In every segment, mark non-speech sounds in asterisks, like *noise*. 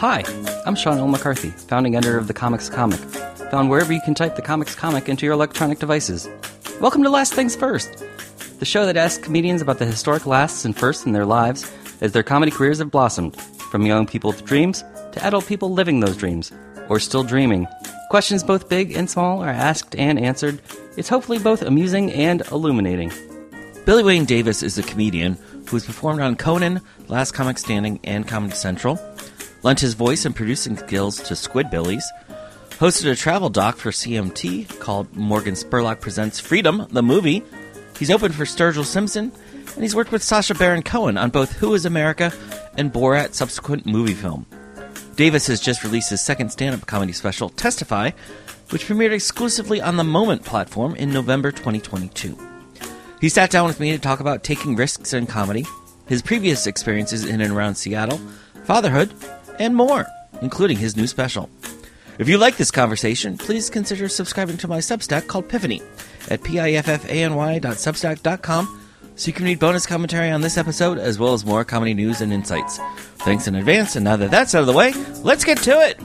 Hi, I'm Sean L. McCarthy, founding editor of The Comics Comic, found wherever you can type The Comics Comic into your electronic devices. Welcome to Last Things First, the show that asks comedians about the historic lasts and firsts in their lives as their comedy careers have blossomed, from young people with dreams to adult people living those dreams, or still dreaming. Questions both big and small are asked and answered. It's hopefully both amusing and illuminating. Billy Wayne Davis is a comedian who has performed on Conan, Last Comic Standing, and Comedy Central, lent his voice and producing skills to Squidbillies, hosted a travel doc for CMT called Morgan Spurlock Presents Freedom, the movie. He's opened for Sturgill Simpson, and he's worked with Sacha Baron Cohen on both Who is America and Borat subsequent movie film. Davis has just released his second stand up comedy special, Testify, which premiered exclusively on the Moment platform in November 2022. He sat down with me to talk about taking risks in comedy, his previous experiences in and around Seattle, fatherhood, and more, including his new special. If you like this conversation, please consider subscribing to my Substack called Piffany at piffany.substack.com so you can read bonus commentary on this episode as well as more comedy news and insights. Thanks in advance, and now that that's out of the way, let's get to it!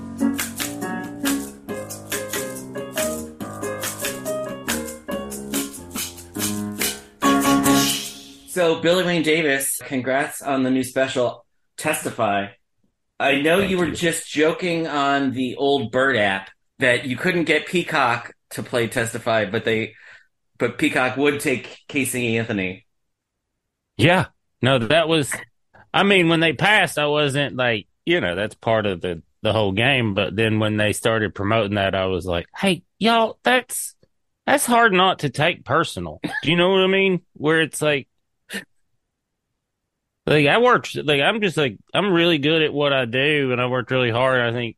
So, Billy Wayne Davis, congrats on the new special, Testify. I know Thank you were you. just joking on the old Bird app that you couldn't get Peacock to play Testify, but they, but Peacock would take Casey Anthony. Yeah. No, that was I mean, when they passed, I wasn't like, you know, that's part of the the whole game, but then when they started promoting that, I was like, "Hey, y'all, that's that's hard not to take personal." Do you know what I mean? Where it's like like I worked like I'm just like I'm really good at what I do and I worked really hard. I think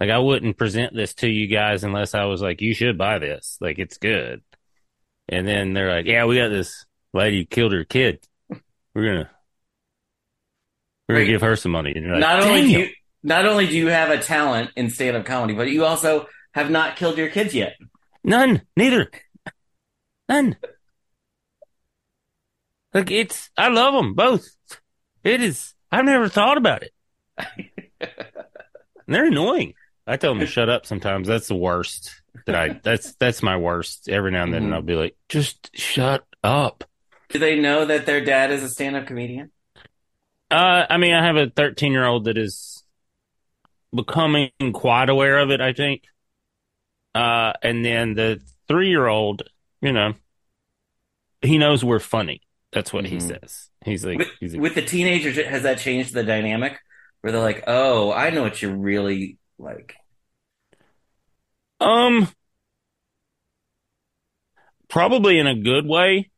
like I wouldn't present this to you guys unless I was like, you should buy this. Like it's good. And then they're like, yeah, we got this lady who killed her kid. We're gonna we're gonna give her some money. And you're like, not only do you, not only do you have a talent in stand-up comedy, but you also have not killed your kids yet. None. Neither. None. Like it's, I love them both. It is. I've never thought about it. *laughs* They're annoying. I tell them to shut up sometimes. That's the worst. That I. That's that's my worst. Every now and then, Mhm. I'll be like, just shut up. Do they know that their dad is a stand-up comedian? Uh, I mean, I have a 13 year old that is becoming quite aware of it, I think. Uh, and then the three year old, you know, he knows we're funny. That's what he Mhm. says. He's like, With, he's like, with the teenagers, has that changed the dynamic? Where they're like, "Oh, I know what you're really like." um, probably in a good way.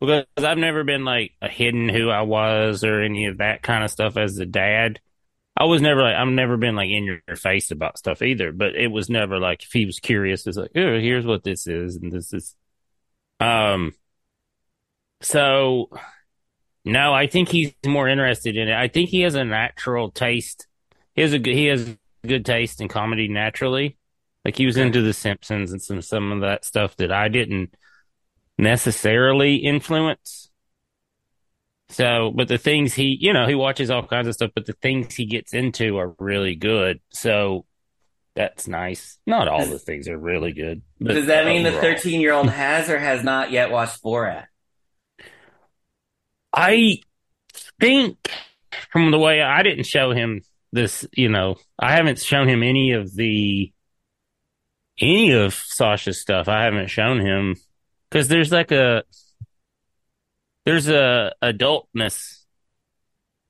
Because I've never been like a hidden who I was or any of that kind of stuff as a dad. I was never like I've never been like in your face about stuff either, but it was never like if he was curious, it's like, oh, here's what this is and this is um so no, I think he's more interested in it. I think he has a natural taste. He has a good he has good taste in comedy naturally. Like he was into The Simpsons and some some of that stuff that I didn't necessarily influence. So, but the things he, you know, he watches all kinds of stuff, but the things he gets into are really good. So that's nice. Not all the things are really good. But Does that mean the 13-year-old has or has not yet watched Borat? I think from the way I didn't show him this, you know, I haven't shown him any of the any of Sacha's stuff. I haven't shown him because there's like a there's a adultness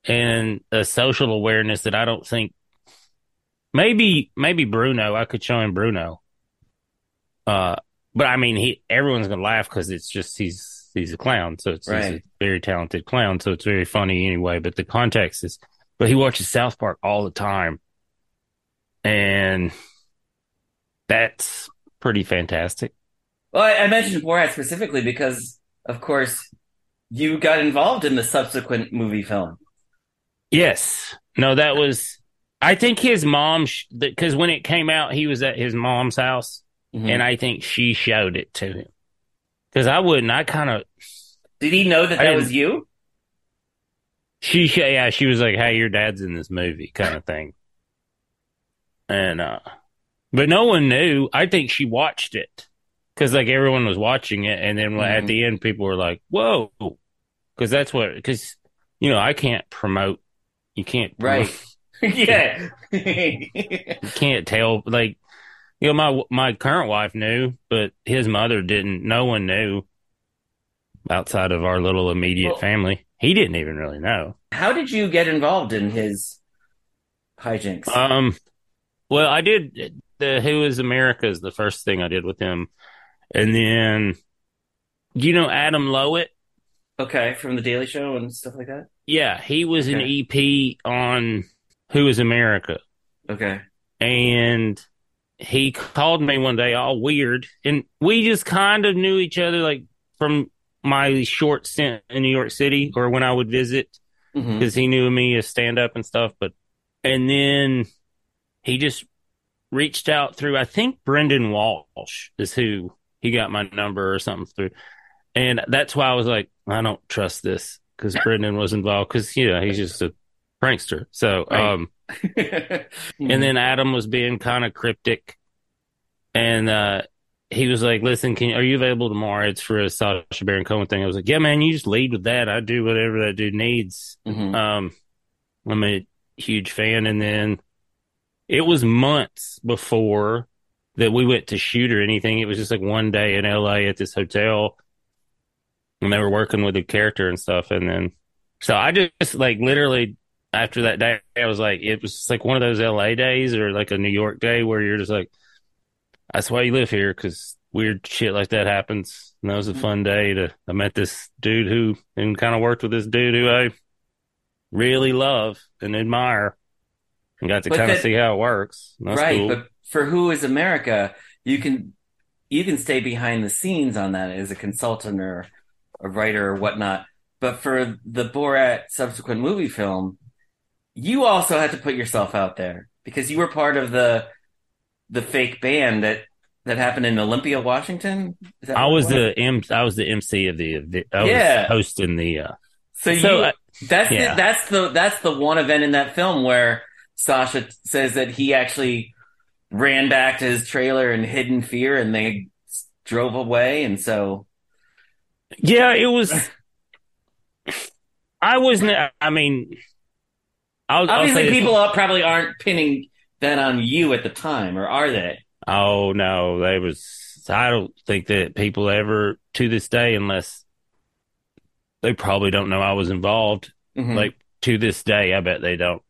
and a social awareness that I don't think maybe maybe Bruno I could show him Bruno. Uh, but I mean he everyone's gonna laugh because it's just he's he's a clown, so it's he's a very talented clown, so it's very funny anyway. But the context is, but he watches South Park all the time, and that's pretty fantastic. Well, I, I mentioned Borat specifically because, of course, you got involved in the subsequent movie film. Yes. No, that was. I think his mom, because when it came out, he was at his mom's house, Mhm. and I think she showed it to him. Because I wouldn't. I kind of. Did he know that I that was you? she yeah she was like hey your dad's in this movie kind of thing and uh but no one knew i think she watched it because like everyone was watching it and then at Mhm. the end people were like whoa because that's what because you know i can't promote you can't promote- Right. *laughs* yeah. *laughs* you can't tell like you know my my current wife knew but his mother didn't no one knew outside of our little immediate Well- family he didn't even really know How did you get involved in his hijinks? Um, well, I did the Who is America is the first thing I did with him, and then you know Adam Lowitt. okay, from the Daily Show and stuff like that. Yeah, he was an EP on Who is America, Okay. and he called me one day all weird, and we just kind of knew each other like from my short stint in New York City or when I would visit. because he knew me as stand up and stuff. But and then he just reached out through I think Brendan Walsh is who he got my number or something through, and that's why I was like I don't trust this because Brendan was involved because you know he's just a prankster. So Right. um *laughs* and then Adam was being kind of cryptic, and uh, he was like, "Listen, can are you available tomorrow? It's for a Sacha Baron Cohen thing." I was like, "Yeah, man, you just lead with that. I do whatever that dude needs." Mhm. Um, I'm a huge fan, and then it was months before that we went to shoot or anything. It was just like one day in LA at this hotel, and they were working with the character and stuff, and then so I just like literally after that day, I was like, it was like one of those LA days or like a New York day where you're just like, that's why you live here because weird shit like that happens. And that was a mm-hmm. fun day to, I met this dude who, and kind of worked with this dude who I really love and admire and got to kind of see how it works. Right, cool. but for Who is America, you can you can stay behind the scenes on that as a consultant or a writer or whatnot. But for the Borat subsequent movie film, you also had to put yourself out there because you were part of the the fake band that that happened in Olympia, Washington. I it was the M, I was the MC of the, event. I was Yeah. hosting the, uh, So, So, you, uh, that's yeah. the, that's the that's the one event in that film where Sacha t- says that he actually ran back to his trailer in hidden fear, and they drove away, and so yeah, it was, I wasn't, I mean, I'll, I'll obviously this- people probably aren't pinning that on you at the time, or are they? Oh no, they was. I don't think that people ever to this day, unless they probably don't know I was involved. Mhm. Like to this day, I bet they don't.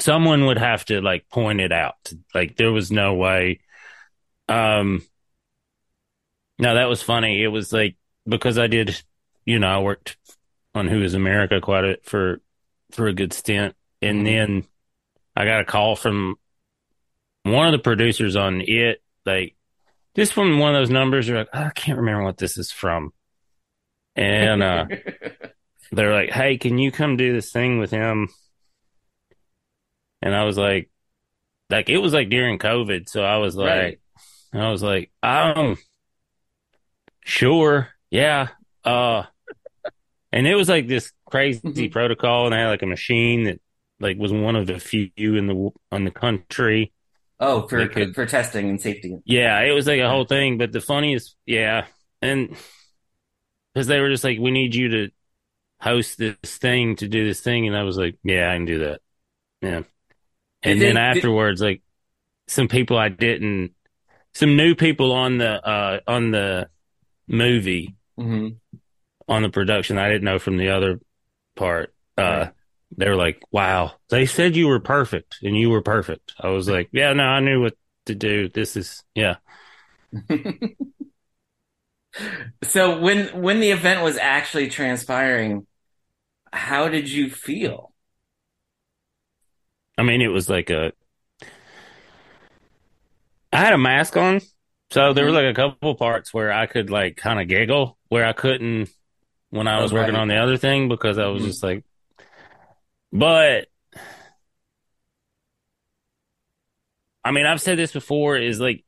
Someone would have to like point it out. Like there was no way. Um. No, that was funny. It was like because I did, you know, I worked on Who Is America quite a for for a good stint, and Mhm. then I got a call from one of the producers on it, like just from one of those numbers. You're like, "Oh, I can't remember what this is from, and uh, *laughs* they're like, "Hey, can you come do this thing with him?" And I was like, like it was like during COVID, so I was like, Right. I was like, um, sure, yeah, uh, and it was like this crazy Mhm. protocol, and they had like a machine that like was one of the few in the on the country. oh, for could- for testing and safety. Yeah, it was like a whole thing. But the funniest, yeah, and because they were just like, we need you to host this thing to do this thing, and I was like, yeah, I can do that. Yeah, and then they- did- afterwards, like some people I didn't, some new people on the uh on the movie hmm on the production I didn't know from the other part. Uh, Right. they were like, "Wow, they said you were perfect, and you were perfect." I was like, "Yeah, no, I knew what to do. This is yeah." *laughs* so when when the event was actually transpiring, how did you feel? I mean, it was like a. I had a mask on, so there was Mhm. like a couple parts where I could like kind of giggle, where I couldn't when I was working on the other thing because I was Mhm. just like, but. I mean, I've said this before is like,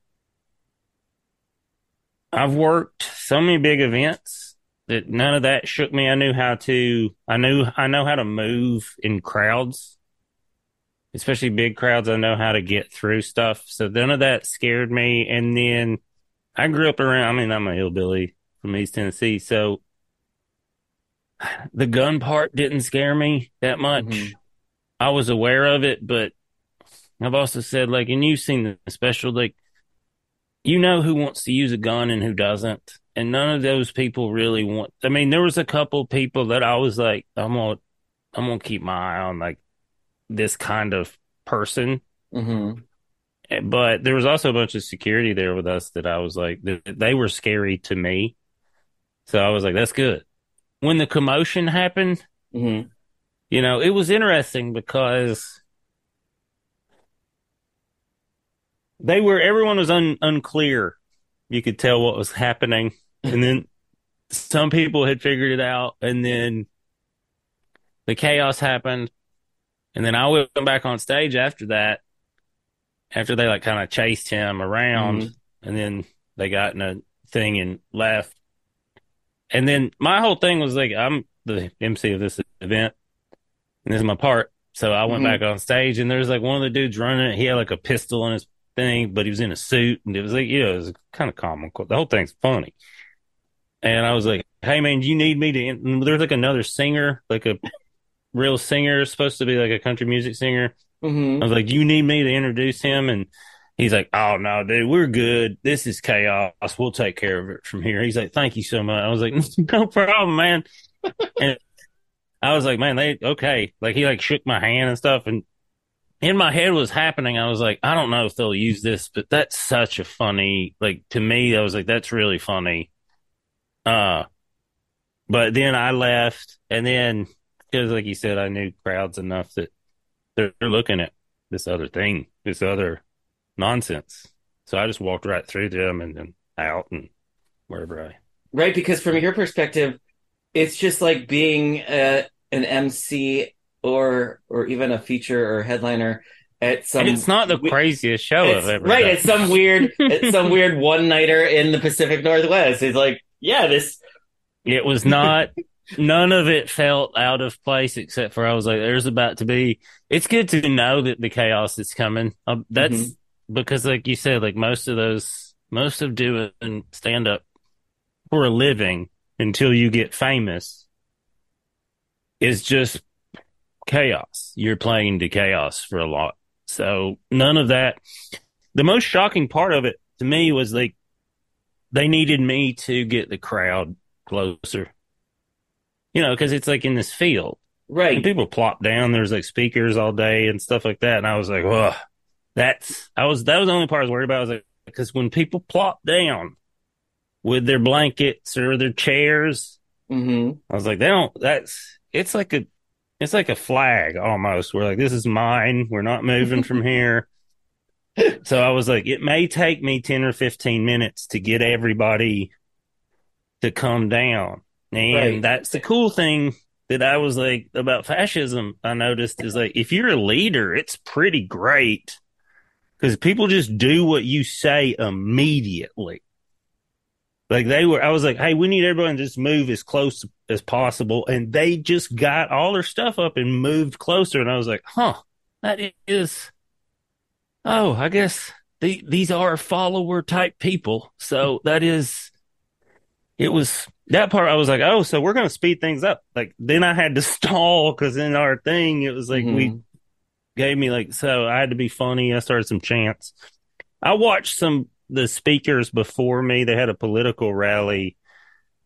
I've worked so many big events that none of that shook me. I knew how to, I knew, I know how to move in crowds, especially big crowds. I know how to get through stuff. So none of that scared me. And then I grew up around, I mean, I'm a hillbilly from East Tennessee. So *sighs* the gun part didn't scare me that much. Mm-hmm. I was aware of it, but I've also said, like, and you've seen the special, like, you know who wants to use a gun and who doesn't. And none of those people really want, I mean, there was a couple people that I was like, I'm to, I'm to keep my eye on, like, this kind of person. Mm-hmm. Eh, but there was also a bunch of security there with us that I was like, they were scary to me. So I was like, that's good. When the commotion happened, mm-hmm. you know, it was interesting because they were everyone was un, unclear. You could tell what was happening, and then some people had figured it out, and then the chaos happened, and then I went back on stage after that. After they like kind of chased him around, mm-hmm. and then they got in a thing and left. And then my whole thing was like, I'm the MC of this event, and this is my part. So I went mm-hmm. back on stage, and there's like one of the dudes running it. He had like a pistol in his thing, but he was in a suit, and it was like, yeah, it was kind of comical. The whole thing's funny. And I was like, hey man, you need me to? There's like another singer, like a real singer, supposed to be like a country music singer. Mm-hmm. I was like, you need me to introduce him, and he's like, oh no, dude, we're good. This is chaos. We'll take care of it from here. He's like, thank you so much. I was like, *laughs* no problem, man. and I was like, man, they okay. Like he like shook my hand and stuff, and in my head was happening. I was like, I don't know if they'll use this, but that's such a funny, like to me, I was like, that's really funny. Uh, but then I left and then because like you said, I knew crowds enough that they're, they're looking at this other thing, this other nonsense. So I just walked right through them and then out and wherever I. Right. Because from your perspective, it's just like being a, uh, an MC or or even a feature or headliner at some. And it's not the craziest show I've ever right. Done. It's some weird, it's *laughs* some weird one nighter in the Pacific Northwest. It's like, yeah, this. It was not. none of it felt out of place except for I was like, "There's about to be." It's good to know that the chaos is coming. Uh, that's mm-hmm. Because, like you said, like most of those, most of doing stand up for a living until you get famous is just chaos. You're playing into chaos for a lot. So none of that. The most shocking part of it to me was like they needed me to get the crowd closer. You know, because it's like in this field. Right. And people plop down. There's like speakers all day and stuff like that. And I was like, oh, that's, I was, that was the only part I was worried about. I was like, because when people plop down with their blankets or their chairs, mm-hmm. I was like, they don't, that's, it's like a, it's like a flag almost. We're like, this is mine. We're not moving from *laughs* here. So I was like, it may take me 10 or 15 minutes to get everybody to come down. And right. that's the cool thing that I was like about fascism. I noticed is like, if you're a leader, it's pretty great because people just do what you say immediately. Like they were, I was like, hey, we need everyone to just move as close as possible. And they just got all their stuff up and moved closer. And I was like, huh, that is, oh, I guess the, these are follower type people. So that is, it was that part. I was like, oh, so we're going to speed things up. Like then I had to *laughs* stall because in our thing, it was like mm-hmm. we gave me like, so I had to be funny. I started some chants. I watched some the speakers before me, they had a political rally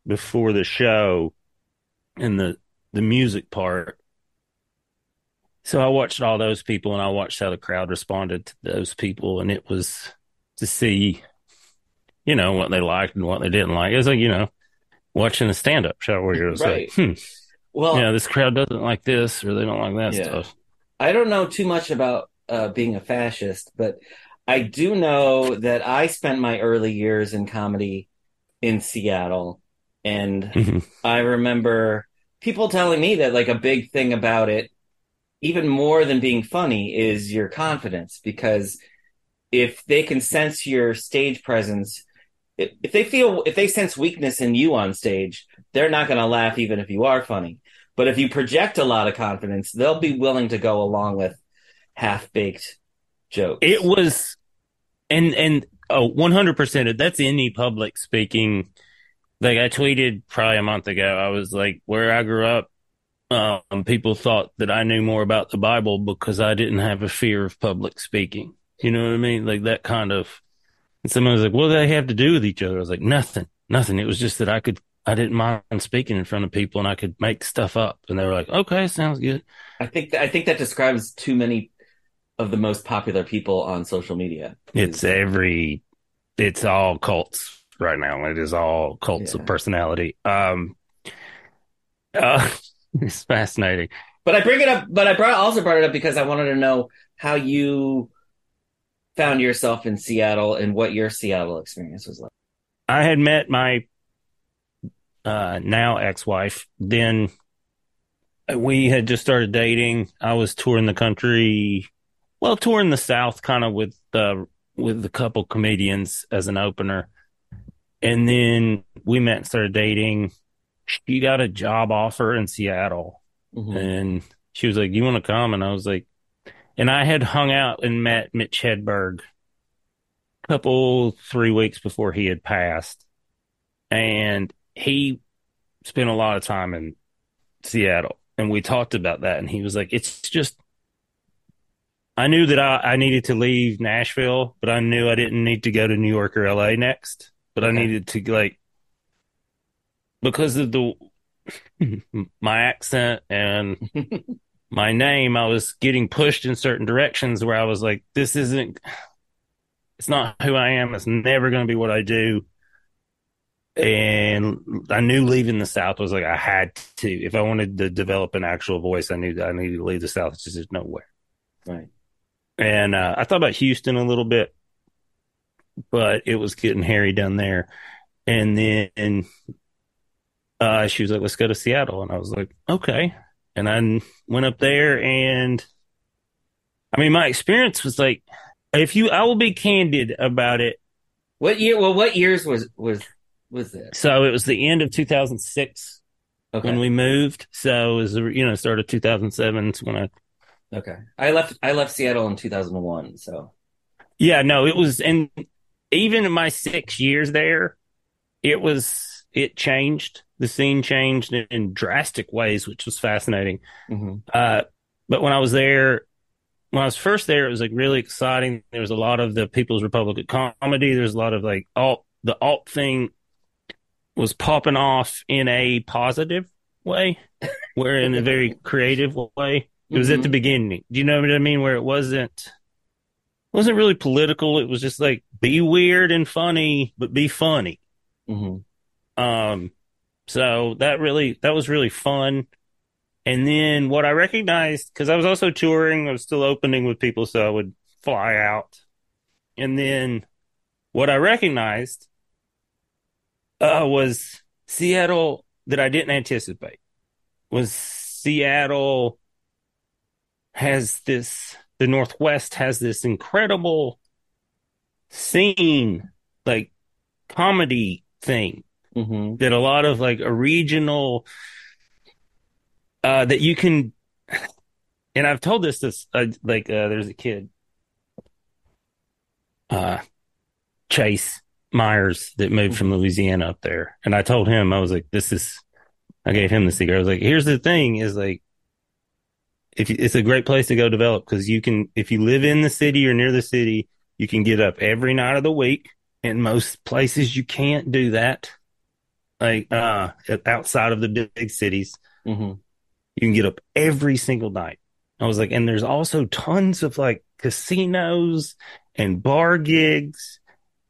before the show and the the music part. So I watched all those people and I watched how the crowd responded to those people and it was to see you know what they liked and what they didn't like. It was like, you know, watching a stand up show where you're right. like, hmm, well, yeah, this crowd doesn't like this or they don't like that yeah. stuff. I don't know too much about uh, being a fascist, but I do know that I spent my early years in comedy in Seattle. And mm-hmm. I remember people telling me that like a big thing about it, even more than being funny, is your confidence. Because if they can sense your stage presence, if they feel, if they sense weakness in you on stage, they're not going to laugh even if you are funny. But if you project a lot of confidence, they'll be willing to go along with half baked jokes. It was, and and oh, one hundred percent. That's any public speaking. Like I tweeted probably a month ago. I was like, where I grew up, um, people thought that I knew more about the Bible because I didn't have a fear of public speaking. You know what I mean? Like that kind of. And someone was like, "What do they have to do with each other?" I was like, "Nothing, nothing." It was just that I could, I didn't mind speaking in front of people, and I could make stuff up. And they were like, "Okay, sounds good." I think I think that describes too many of the most popular people on social media. It's every, it's all cults right now. It is all cults Yeah. of personality. Um, uh, *laughs* it's fascinating. But I bring it up. But I brought also brought it up because I wanted to know how you found yourself in Seattle and what your Seattle experience was like. I had met my uh, now ex-wife. Then we had just started dating. I was touring the country, well, touring the South, kind of with uh, with a couple comedians as an opener. And then we met and started dating. She got a job offer in Seattle, Mhm. and she was like, "You want to come?" And I was like, and I had hung out and met Mitch Hedberg a couple three weeks before he had passed, and he spent a lot of time in Seattle, and we talked about that, and he was like, "It's just." I knew that I, I needed to leave Nashville, but I knew I didn't need to go to New York or LA next. But I needed to like because of the *laughs* my accent and *laughs* my name, I was getting pushed in certain directions where I was like, this isn't, it's not who I am. It's never going to be what I do. And I knew leaving the South was like, I had to, if I wanted to develop an actual voice, I knew that I needed to leave the South. It's just there's nowhere. Right. And uh, I thought about Houston a little bit, but it was getting hairy down there. And then uh, she was like, let's go to Seattle. And I was like, okay. And I went up there and I mean, my experience was like, if you, I will be candid about it. What year? Well, what years was was was this? So it was the end of 2006 Okay. when we moved. So it was, you know, start of 2007 is when I, okay. I left. I left Seattle in two thousand one. So yeah, no, it was, and even in my six years there, it was, it changed. The scene changed in, in drastic ways, which was fascinating. mhm. Uh, but when I was there, when I was first there, it was like really exciting. There was a lot of the People's Republic of Comedy. There's a lot of like alt, the alt thing was popping off in a positive way, where in a very *laughs* creative way. It was at the beginning. Do you know what I mean? Where it wasn't, wasn't really political. It was just like be weird and funny, but be funny. Mhm. Um, so that really, that was really fun. And then what I recognized, because I was also touring, I was still opening with people, so I would fly out. And then what I recognized uh, was Seattle that I didn't anticipate. Was Seattle has this, the Northwest has this incredible scene, like comedy thing Mhm. that a lot of like a regional uh that you can and I've told this this uh, like uh there's a kid uh Chase Myers that moved from Louisiana up there. And I told him I was like this is I gave him the secret. I was like here's the thing is like if you, it's a great place to go develop because you can if you live in the city or near the city you can get up every night of the week. In most places you can't do that. Like uh outside of the big, big cities. Mhm. you can get up every single night. I was like and there's also tons of like casinos and bar gigs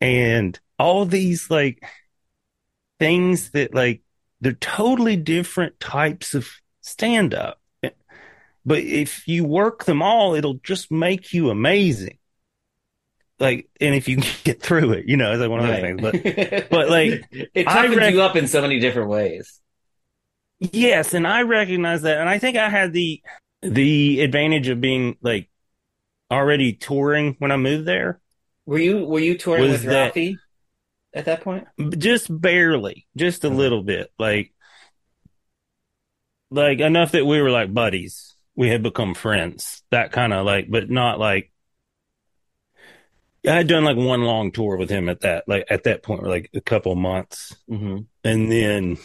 and all these like things that like they're totally different types of stand up but if you work them all it'll just make you amazing. Like and if you get through it you know it's like one of those things. But *laughs* but, like, it toughens rec- you up in so many different ways. Yes, and I recognize that, and I think I had the the advantage of being like already touring when I moved there, Were you were you touring with that- Ralphie at that point? just barely, just a Mhm. little bit. Like like enough that we were like buddies. We had become friends. That kind of like, but not like. I had done like one long tour with him at that, like at that point, like a couple months, Mm-hmm. and then,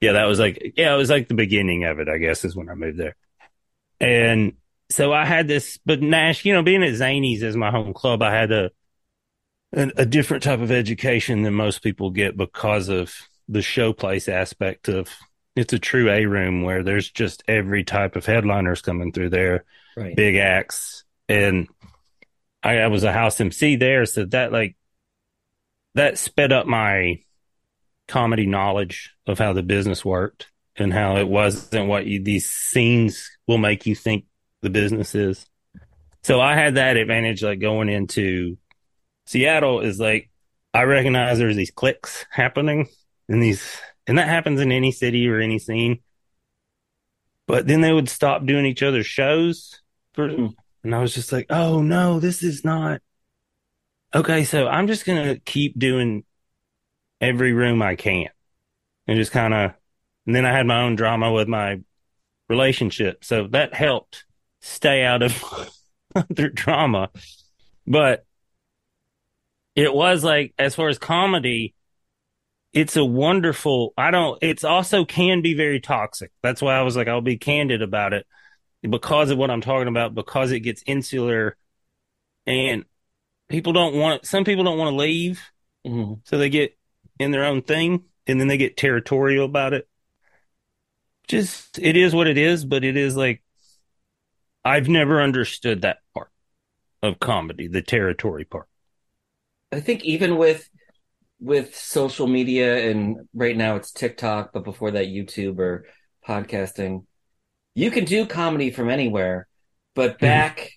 yeah, that was like, yeah, it was like the beginning of it. I guess is when I moved there, and so I had this, but Nash, you know, being at Zanies as my home club, I had a, a a different type of education than most people get because of the showplace aspect of it's a true A room where there's just every type of headliners coming through there, Right. big acts, and I, I was a house MC there, so that like that sped up my comedy knowledge of how the business worked and how it wasn't what you, these scenes will make you think the business is. So I had that advantage, like going into Seattle is like, I recognize there's these clicks happening and these, and that happens in any city or any scene. But then they would stop doing each other's shows for, Mm. and I was just like, oh no, this is not. Okay, so I'm just going to keep doing every room I can and just kind of, and then I had my own drama with my relationship. So that helped stay out of *laughs* other drama. But it was like, as far as comedy, it's a wonderful, I don't, it's also can be very toxic. That's why I was like, I'll be candid about it because of what I'm talking about, because it gets insular and people don't want, some people don't want to leave. Mm-hmm. So they get in their own thing and then they get territorial about it. Just, it is what it is, but it is like, I've never understood that part of comedy, the territory part. I think even with with social media and right now it's TikTok, but before that YouTube or podcasting, you can do comedy from anywhere. But mm-hmm. back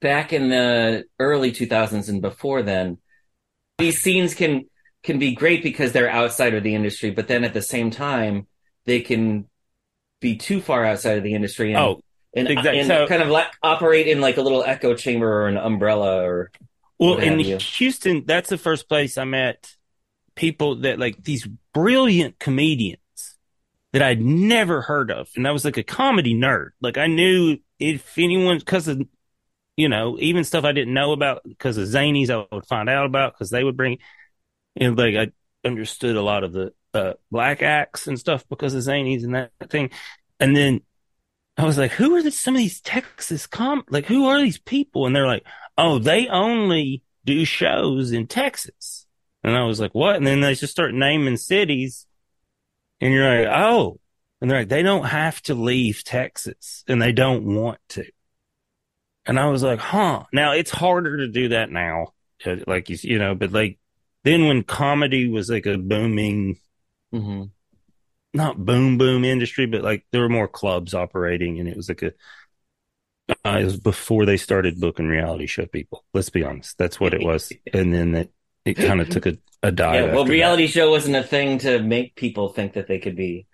back in the early 2000s and before then, these scenes can can be great because they're outside of the industry, but then at the same time they can be too far outside of the industry and, Oh, and, exactly. and So- kind of like operate in like a little echo chamber or an umbrella or Well, in. Houston, that's the first place I met people that like these brilliant comedians that I'd never heard of. And I was like a comedy nerd. Like I knew if anyone, cause of, you know, even stuff I didn't know about because of Zanies, I would find out about because they would bring, and like I understood a lot of the uh, black acts and stuff because of Zanies and that thing. And then I was like, who are some of these Texas com, like who are these people? And they're like, oh, they only do shows in Texas. And I was like, what? And then they just start naming cities and you're like, oh, and they're like, they don't have to leave Texas and they don't want to. And I was like, huh. Now it's harder to do that now. uh, Like you, know, but like then when comedy was like a booming, hmm not boom boom industry, but like there were more clubs operating and it was like a, uh, it was before they started booking reality show people. Let's be honest. That's what it was. *laughs* And then it, it kind of took a, a dive. Yeah, well, reality show wasn't a thing to make people think that they could be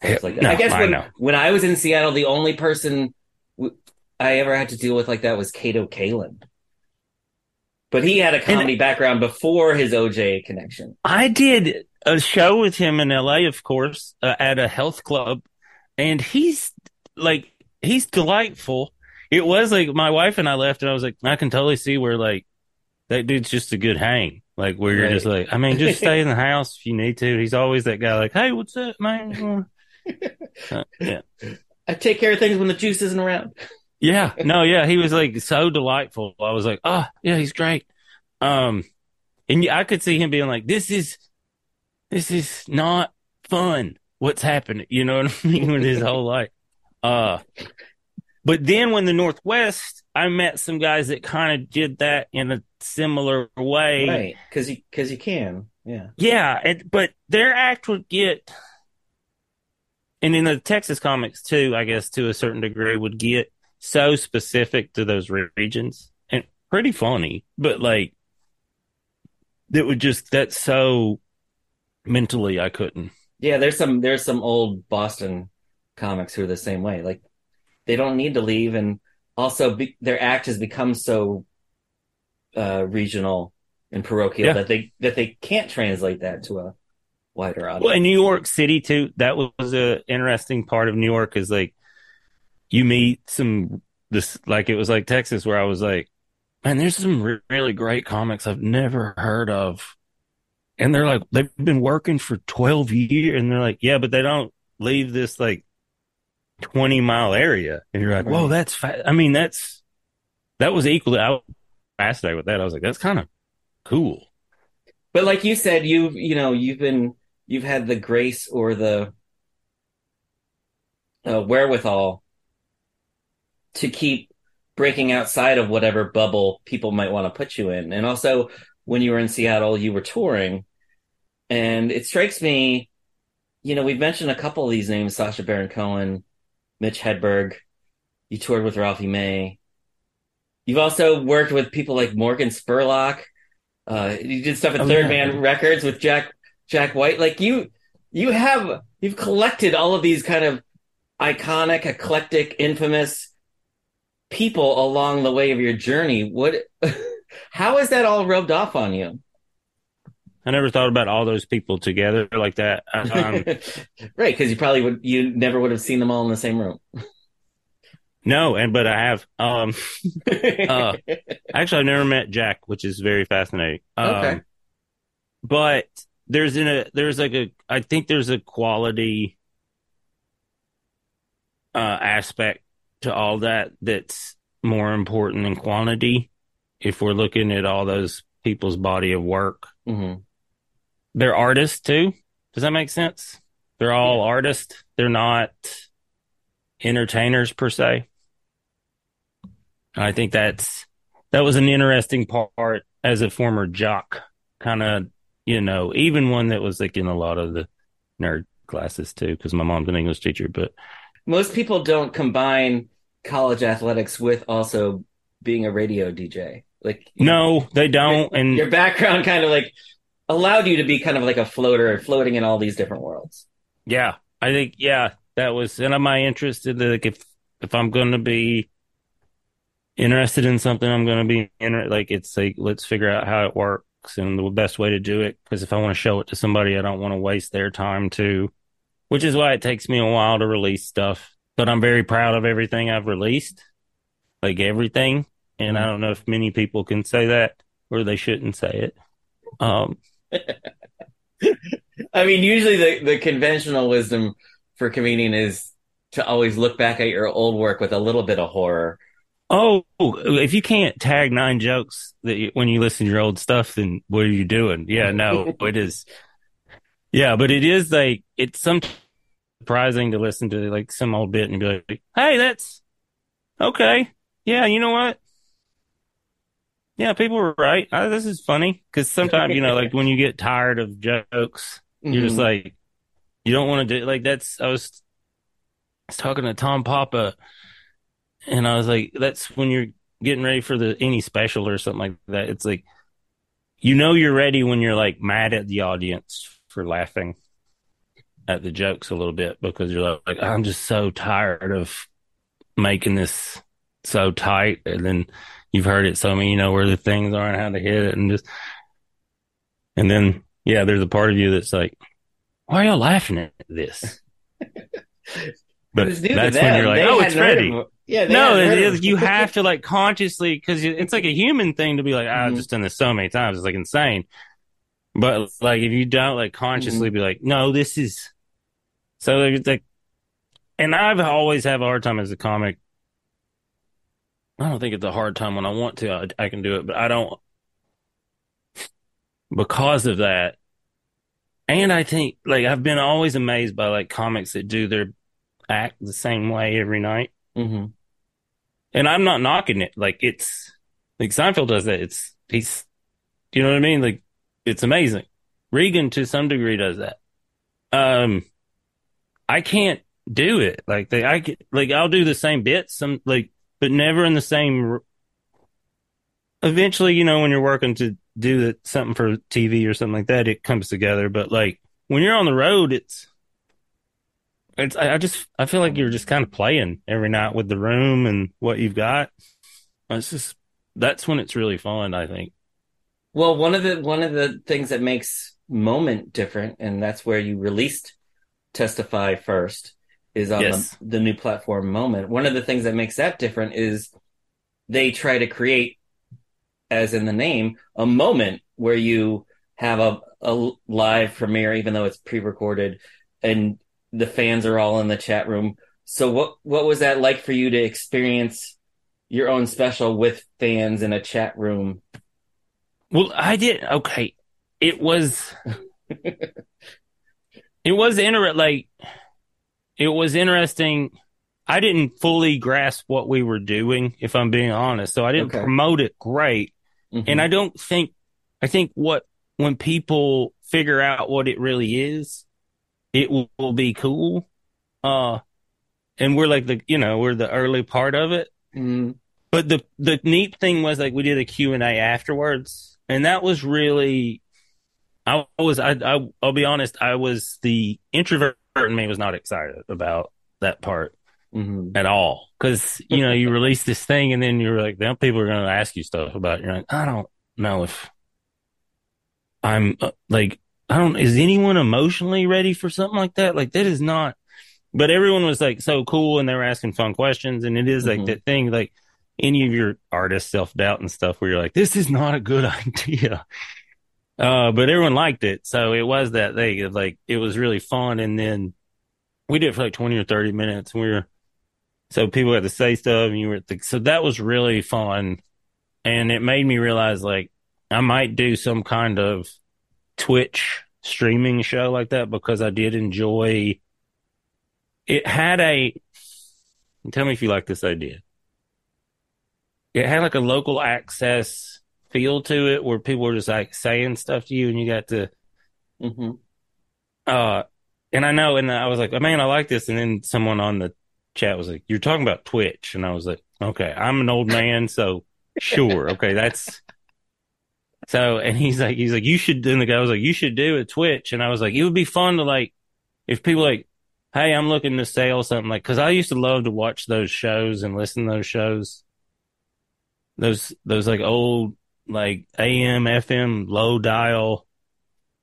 that. like that. No, I guess I when, know. when I was in Seattle, the only person w- I ever had to deal with like that was Kato Kaelin. But he had a comedy background before his OJ connection. I did a show with him in LA, of course, uh, at a health club, and he's like, he's delightful. It was like my wife and I left, and I was like, I can totally see where like that dude's just a good hang. Like where you're Right. just like, I mean, just stay in the house if you need to. He's always that guy, like, hey, what's up, man? *laughs* Uh, yeah, I take care of things when the juice isn't around. yeah, no, yeah. He was like so delightful. I was like, oh, yeah, he's great. Um, and I could see him being like, this is, this is not fun. What's happening? You know what I mean? With his whole life. Uh, but then when the Northwest, I met some guys that kind of did that in a similar way. Right. Cause you, cause you can. Yeah. Yeah, and, but their act would get, and in the Texas comics too, I guess to a certain degree, would get so specific to those regions and pretty funny, but like, that would just, that's so mentally I couldn't. Yeah. There's some, there's some old Boston comics who are the same way. Like they don't need to leave. And also be, their act has become so, uh, regional and parochial Yeah. that they, that they can't translate that to a wider audience. Well, in New York City too, that was a interesting part of New York is like you meet some this like it was like Texas where I was like, man, there's some re- really great comics I've never heard of, and they're like they've been working for twelve years, and they're like, yeah, but they don't leave this like twenty mile area, and you're like, whoa, that's fa-. I mean, that's that was equally I was fascinated with that. I was like, that's kind of cool. But like you said, you've you know you've been you've had the grace or the uh, wherewithal to keep breaking outside of whatever bubble people might want to put you in. And also, when you were in Seattle, you were touring, and it strikes me, you know, we've mentioned a couple of these names: Sacha Baron Cohen, Mitch Hedberg. You toured with Ralphie May. You've also worked with people like Morgan Spurlock. Uh, you did stuff at Oh, Third yeah. Man Records with Jack Jack White. Like you, you have you've collected all of these kind of iconic, eclectic, infamous people along the way of your journey. What? *laughs* How has that all rubbed off on you? I never thought about all those people together like that. Um, *laughs* right, because you probably would you never would have seen them all in the same room. no, and but I have. Um, *laughs* Uh, actually, I've never met Jack, which is very fascinating. Um, Okay. but there's in a there's like a I think there's a quality uh, aspect to all that that's more important than quantity. If we're looking at all those people's body of work, hmm they're artists too. Does that make sense? They're all artists. They're not entertainers per se. I think that's that was an interesting part as a former jock, kind of, you know, even one that was like in a lot of the nerd classes too, because my mom's an English teacher. But Most people don't combine college athletics with also being a radio DJ. Like no, they don't. And your background kind of like allowed you to be kind of like a floater, floating in all these different worlds. Yeah, I think yeah, that was and my interest in like if if I'm going to be interested in something, I'm going to be in like it's like let's figure out how it works and the best way to do it. Because if I want to show it to somebody, I don't want to waste their time too. Which is why it takes me a while to release stuff. But I'm very proud of everything I've released, like everything. And I don't know if many people can say that or they shouldn't say it. Um, *laughs* I mean, usually the, the conventional wisdom for comedian is to always look back at your old work with a little bit of horror. Oh, if you can't tag nine jokes that you, when you listen to your old stuff, then what are you doing? Yeah, no, *laughs* it is. Yeah, but it is like it's some surprising to listen to like some old bit and be like, "Hey, that's okay." Yeah, you know what? Yeah, people were right. This is funny because sometimes you know, like when you get tired of jokes, you're just Mhm. like, you don't want to do like that's. I was, I was talking to Tom Papa, and I was like, that's when you're getting ready for the any special or something like that. It's like, you know, you're ready when you're like mad at the audience for laughing at the jokes a little bit because you're like, I'm just so tired of making this so tight, and then you've heard it so many, you know where the things are and how to hit it, and just, and then yeah, there's a part of you that's like, why are y'all laughing at this? *laughs* But It was new that's when you're like, They oh, it's ready. Yeah, No, it you have *laughs* to like consciously because it's like a human thing to be like, "Ah, I've Mhm. just done this so many times. It's like insane. But like, if you don't like consciously Mm-hmm. be like, no, this is so like, it's like, and I've always have a hard time as a comic. I don't think it's a hard time when I want to. I, I can do it, but I don't because of that. And I think like I've been always amazed by like comics that do their act the same way every night Mhm. and I'm not knocking it. Like it's like Seinfeld does that. It's he's, you know what I mean? Like it's amazing. Regan to some degree does that. Um, I can't do it. Like they, I like I'll do the same bits, some like, but never in the same. Eventually, you know, when you're working to do something for TV or something like that, it comes together. But like when you're on the road, it's. It's, I just, I feel like you're just kind of playing every night with the room and what you've got. It's just, that's when it's really fun, I think. Well, one of the one of the things that makes moment different, and that's where you released Testify first, is on Yes. the, the new platform Moment. One of the things that makes that different is they try to create, as in the name, a moment where you have a, a live premiere, even though it's pre-recorded, and the fans are all in the chat room. So what what was that like for you to experience your own special with fans in a chat room? Well, I did. Okay. It was, *laughs* it was inter like, it was interesting. I didn't fully grasp what we were doing, if I'm being honest. So I didn't Okay. promote it great. Mhm. And I don't think, I think what, when people figure out what it really is, it will, will be cool. Uh, and we're like the, you know, we're the early part of it. Mm, But the the neat thing was like we did a Q and A afterwards, and that was really. I was I, I I'll be honest. I was the introvert in me was not excited about that part mhm. at all because you know you release this thing and then you're like then people are going to ask you stuff about it. You're like I don't know if I'm uh, like I don't is anyone emotionally ready for something like that? Like that is not. But everyone was like so cool and they were asking fun questions and it is like Mhm. that thing like any of your artist self doubt and stuff where you're like this is not a good *laughs* idea. Uh, but everyone liked it, so it was that thing. Like it was really fun, and then we did it for like twenty or thirty minutes. And we were so people had to say stuff, and you were the, so that was really fun, and it made me realize like I might do some kind of Twitch streaming show like that because I did enjoy. It had a. Tell me if you like this idea. It had like a local access feel to it where people were just like saying stuff to you and you got to hmm uh and I know and I was like, man, I like this. And then someone on the chat was like, You're talking about Twitch and I was like, Okay, I'm an old man, so sure. Okay, that's *laughs* so and he's like he's like, You should and the guy was like, You should do a Twitch and I was like, It would be fun to like if people like Hey, I'm looking to sell something like because I used to love to watch those shows and listen to those shows. Those those like old like AM, FM, low dial,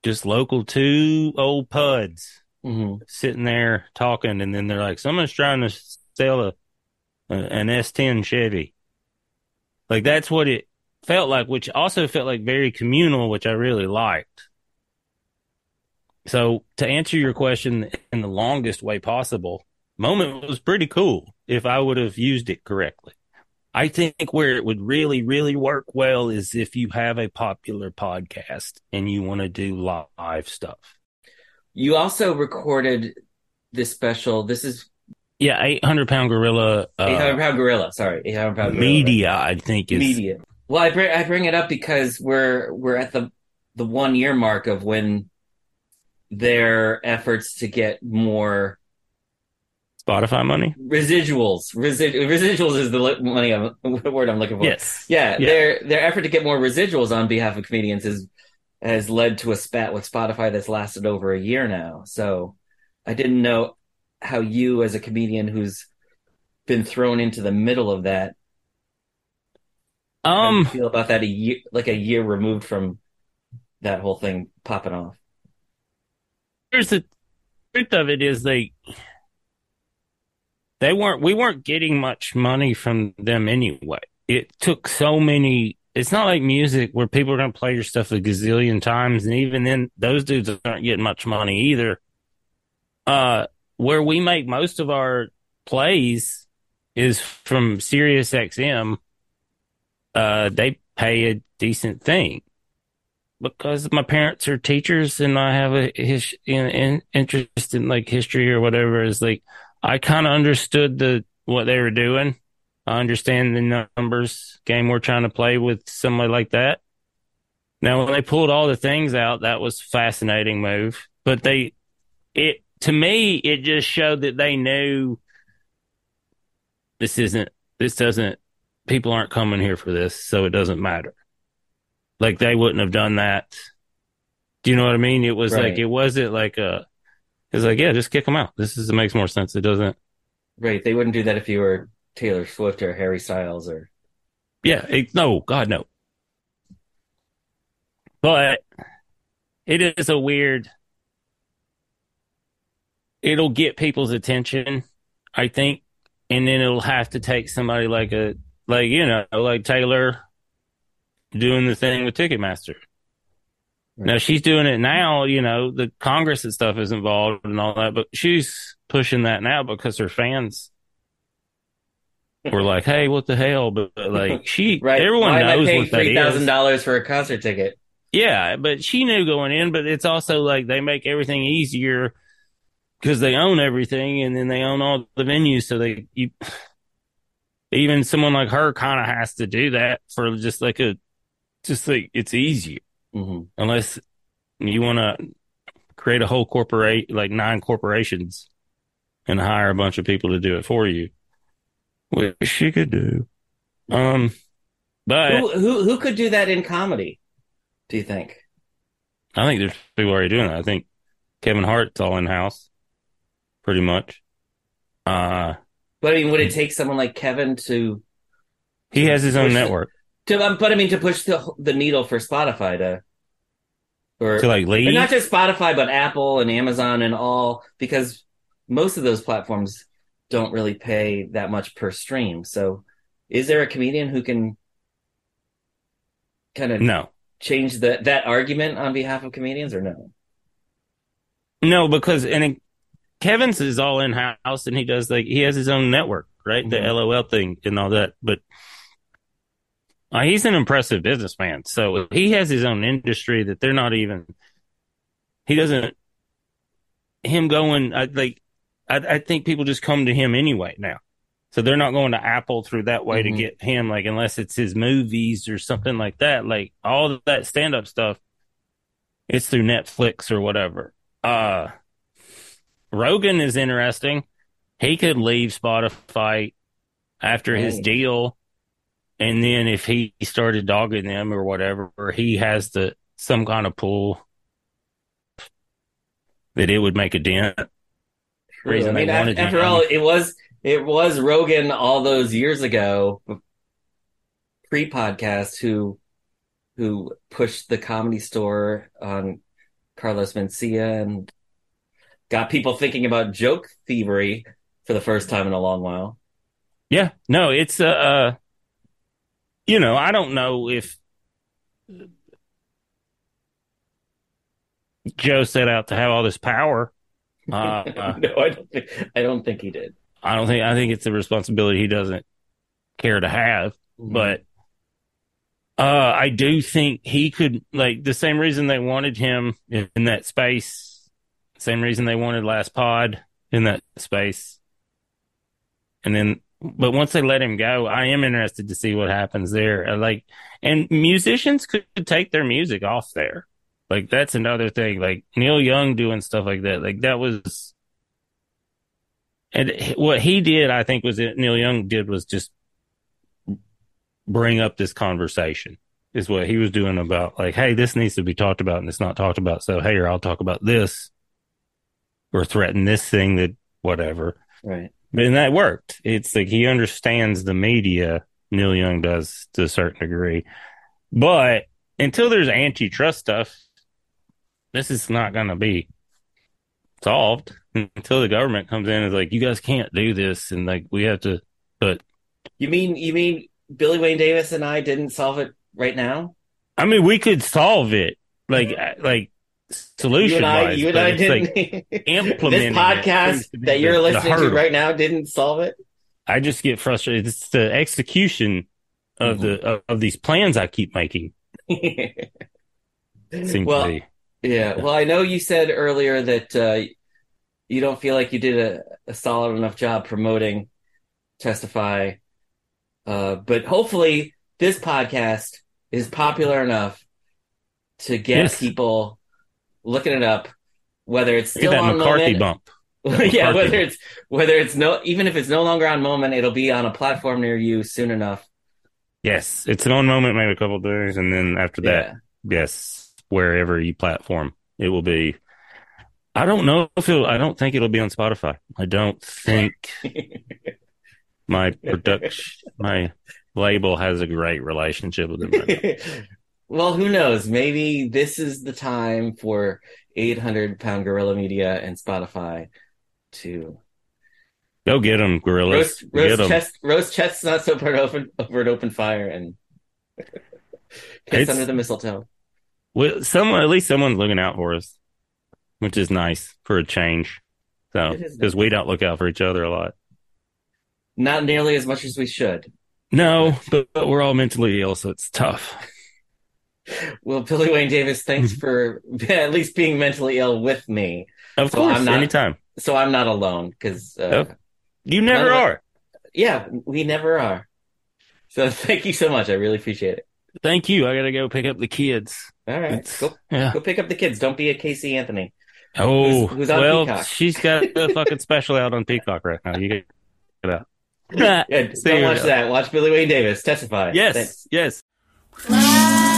just local two old puds hmm sitting there talking, and then they're like, someone's trying to sell a, a an S10 Chevy. Like that's what it felt like, which also felt like very communal, which I really liked. So to answer your question in the longest way possible, moment was pretty cool if I would have used it correctly. I think where it would really, really work well is if you have a popular podcast and you want to do live stuff. You also recorded this special. This is Yeah, 800 pound gorilla uh, 800 pound gorilla. Sorry, 800 pound gorilla. media, I think is Media. Well, I bring I bring it up because we're we're at the the one year mark of when their efforts to get more Spotify money. residuals. Resi- residuals is the li- money I'm, *laughs* word I'm looking for. Yes. Yeah, Yeah. their their effort to get more residuals on behalf of comedians is has led to a spat with Spotify that's lasted over a year now. So I didn't know how you, as a comedian who's been thrown into the middle of that, how you Um, feel about that a year, like a year removed from that whole thing popping off. here's the truth of it is they they weren't we weren't getting much money from them anyway. It took so many it's not like music where people are gonna play your stuff a gazillion times and even then those dudes aren't getting much money either. Uh where we make most of our plays is from Sirius XM. Uh they pay a decent thing because my parents are teachers and I have a his in, in, interest in like history or whatever is like I kind of understood the what they were doing. I understand the numbers game we're trying to play with somebody like that. Now when they pulled all the things out, that was a fascinating move. But they it to me it just showed that they knew this isn't this doesn't people aren't coming here for this, so it doesn't matter. Like they wouldn't have done that. Do you know what I mean? It was Right. like it wasn't like a. It's like yeah, just kick them out. This is it makes more sense. It doesn't. Right. They wouldn't do that if you were Taylor Swift or Harry Styles or Yeah, it, no, God no. But it is a weird. It'll get people's attention, I think, and then it'll have to take somebody like a like you know like Taylor doing the thing with Ticketmaster. Now she's doing it now, you know, the Congress and stuff is involved and all that, but she's pushing that now because her fans were like, "Hey, what the hell?" But, but like she, *laughs* right. everyone Why knows what that three thousand dollars for a concert ticket? Yeah, but she knew going in, but it's also like they make everything easier because they own everything and then they own all the venues, so they you even someone like her kind of has to do that for just like a just like it's easier hmm unless you want to create a whole corporate like nine corporations and hire a bunch of people to do it for you. Which she could do. Um but Who, who who could do that in comedy? Do you think? i think there's people already doing that i think kevin hart's all in house pretty much. Uh But I mean, would it take someone like Kevin to he has his own network to? Um, but I mean, to push the the needle for Spotify to, or, to like leave not just Spotify, but Apple and Amazon and all, because most of those platforms don't really pay that much per stream. So, is there a comedian who can kind of no change that that argument on behalf of comedians, or no? No, because and it, Kevin's is all in house, and he does like he has his own network, right? The Mhm. LOL thing and all that. But uh, he's an impressive businessman, so he has his own industry that they're not even. He doesn't. Him going, I like, I, I think people just come to him anyway now, so they're not going to Apple through that way Mhm. to get him, like unless it's his movies or something like that. Like all that stand up stuff, it's through Netflix or whatever. Uh Rogan is interesting. He could leave Spotify after his deal, and then if he started dogging them or whatever, he has the some kind of pull that it would make a dent. True. I mean, after all, it was it was Rogan all those years ago, pre podcast, who who pushed the comedy store on Carlos Mencia and got people thinking about joke thievery for the first time in a long while. Yeah, no, it's uh, uh you know, I don't know if Joe set out to have all this power. *laughs* Uh, no, I don't think I don't think he did. I don't think I think it's a responsibility he doesn't care to have. But uh, I do think he could like the same reason they wanted him in that space, same reason they wanted Last Pod in that space. And then, but once they let him go, I am interested to see what happens there. Uh, Like, and musicians could take their music off there. Like that's another thing. Like Neil Young doing stuff like that. Like that was, and what he did, I think, was it Neil Young did was just bring up this conversation. Is what he was doing about like, hey, this needs to be talked about and it's not talked about. So hey, or I'll talk about this or threaten this thing that whatever. right. And that worked. It's like he understands the media. Neil Young does to a certain degree, but until there's antitrust stuff, this is not going to be solved until the government comes in and is like, you guys can't do this, and like we have to. But You mean you mean Billy Wayne Davis and I didn't solve it right now? I mean, we could solve it, like mm-hmm. like You solution and I, wise. you and I didn't. *laughs* like implementing this podcast that you're the- the listening to right now didn't solve it. I just get frustrated. It's the execution of Mhm. the of, of these plans I keep making. *laughs* Well, be. yeah. Well, I know you said earlier that uh, you don't feel like you did a, a solid enough job promoting Testify, uh, but hopefully this podcast is popular enough to get Yes. people looking it up, whether it's still that on McCarthy Moment. bump. *laughs* yeah, McCarthy whether bump. it's whether it's no, even if it's no longer on Moment, it'll be on a platform near you soon enough. Yes, it's an on moment, maybe a couple days, and then after that, Yeah. yes, wherever you platform, it will be. I don't know if it'll, I don't think it'll be on Spotify. I don't think *laughs* my production, my label has a great relationship with them. Right. *laughs* Well, who knows? Maybe this is the time for 800 pound gorilla media and Spotify to Go get them, gorillas. roast, get roast, 'em. chest, roast chestnuts over an open, over an open fire and It's- under the mistletoe. Well, someone, at least someone's looking out for us, which is nice for a change. So, because we don't look out for each other a lot. Not nearly as much as we should. No, but, but we're all mentally ill, so it's tough. Well, Billy Wayne Davis, thanks *laughs* for *laughs* at least being mentally ill with me, Of So course, I'm not- anytime. so I'm not alone. Because uh, Yep. You never are. yeah, we never are. So *laughs* thank you so much. I really appreciate it. Thank you. I gotta go pick up the kids. All right, It's- go yeah. go pick up the kids. Don't be a Casey Anthony. Oh, Who's- who's well, Peacock? she's got a fucking special out on Peacock right now. You get it out. Yeah, don't watch that. Watch Billy Wayne Davis testify. Yes, Thanks. yes.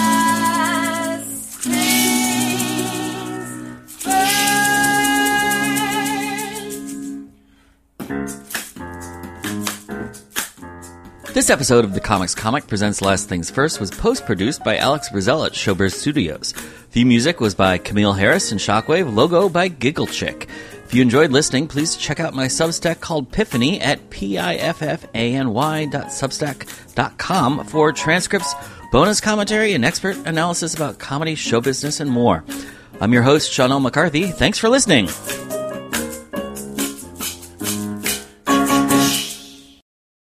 This episode of the Comics Comic Presents Last Things First was post produced by Alex Brazell at Showbiz Studios. The music was by Camille Harris and Shockwave, logo by Giggle Chick. If you enjoyed listening, please check out my Substack called Piffany at piffany.substack.com for transcripts, bonus commentary, and expert analysis about comedy, show business, and more. I'm your host, Sean L. McCarthy. Thanks for listening.